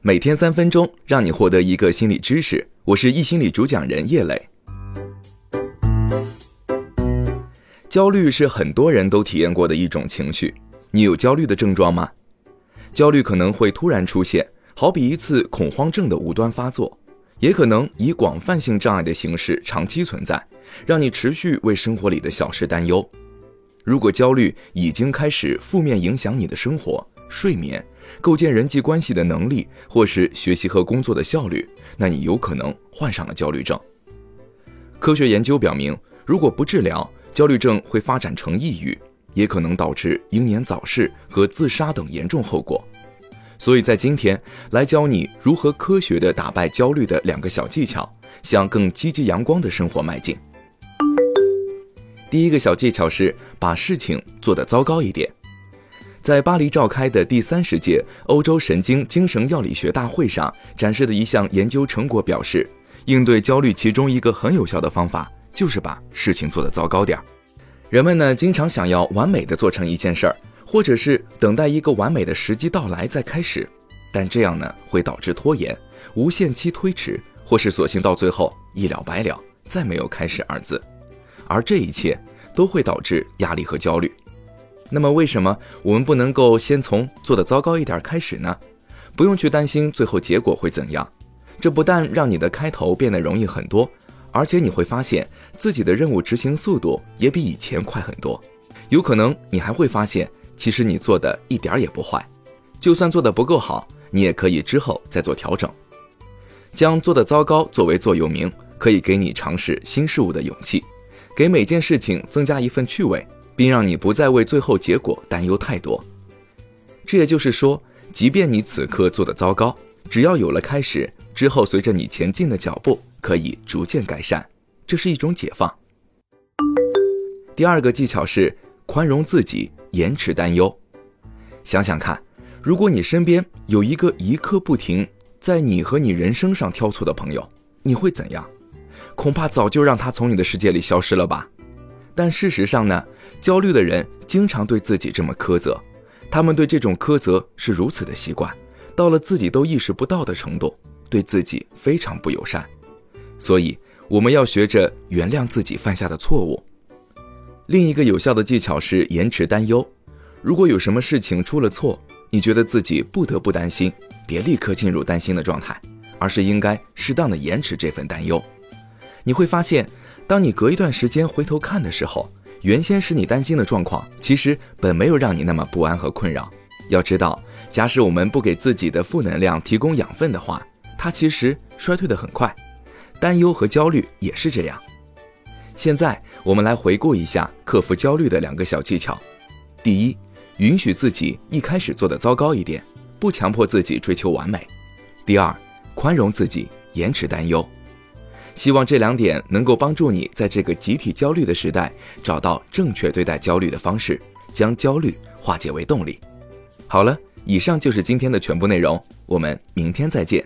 每天三分钟，让你获得一个心理知识。我是易心理主讲人叶磊。焦虑是很多人都体验过的一种情绪，你有焦虑的症状吗？焦虑可能会突然出现，好比一次恐慌症的无端发作，也可能以广泛性障碍的形式长期存在，让你持续为生活里的小事担忧。如果焦虑已经开始负面影响你的生活、睡眠。构建人际关系的能力，或是学习和工作的效率，那你有可能患上了焦虑症。科学研究表明，如果不治疗，焦虑症会发展成抑郁，也可能导致英年早逝和自杀等严重后果。所以在今天来教你如何科学的打败焦虑的两个小技巧，向更积极阳光的生活迈进。第一个小技巧是把事情做得糟糕一点。在巴黎召开的第三十届欧洲神经精神药理学大会上展示的一项研究成果表示，应对焦虑其中一个很有效的方法就是把事情做得糟糕点儿。人们呢经常想要完美的做成一件事儿，或者是等待一个完美的时机到来再开始，但这样呢会导致拖延、无限期推迟，或是索性到最后一了百了，再没有开始二字，而这一切都会导致压力和焦虑。那么为什么我们不能够先从做的糟糕一点开始呢？不用去担心最后结果会怎样，这不但让你的开头变得容易很多，而且你会发现自己的任务执行速度也比以前快很多。有可能你还会发现，其实你做的一点也不坏，就算做的不够好，你也可以之后再做调整。将做的糟糕作为座右铭，可以给你尝试新事物的勇气，给每件事情增加一份趣味。并让你不再为最后结果担忧太多。这也就是说，即便你此刻做的糟糕，只要有了开始，之后随着你前进的脚步，可以逐渐改善，这是一种解放。第二个技巧是宽容自己，延迟担忧。想想看，如果你身边有一个一刻不停在你和你人生上挑错的朋友，你会怎样？恐怕早就让他从你的世界里消失了吧。但事实上呢？焦虑的人经常对自己这么苛责，他们对这种苛责是如此的习惯，到了自己都意识不到的程度，对自己非常不友善。所以，我们要学着原谅自己犯下的错误。另一个有效的技巧是延迟担忧。如果有什么事情出了错，你觉得自己不得不担心，别立刻进入担心的状态，而是应该适当的延迟这份担忧。你会发现，当你隔一段时间回头看的时候，原先使你担心的状况，其实本没有让你那么不安和困扰。要知道，假使我们不给自己的负能量提供养分的话，它其实衰退的很快。担忧和焦虑也是这样。现在我们来回顾一下克服焦虑的两个小技巧：第一，允许自己一开始做的糟糕一点，不强迫自己追求完美；第二，宽容自己，延迟担忧。希望这两点能够帮助你在这个集体焦虑的时代找到正确对待焦虑的方式，将焦虑化解为动力。好了，以上就是今天的全部内容，我们明天再见。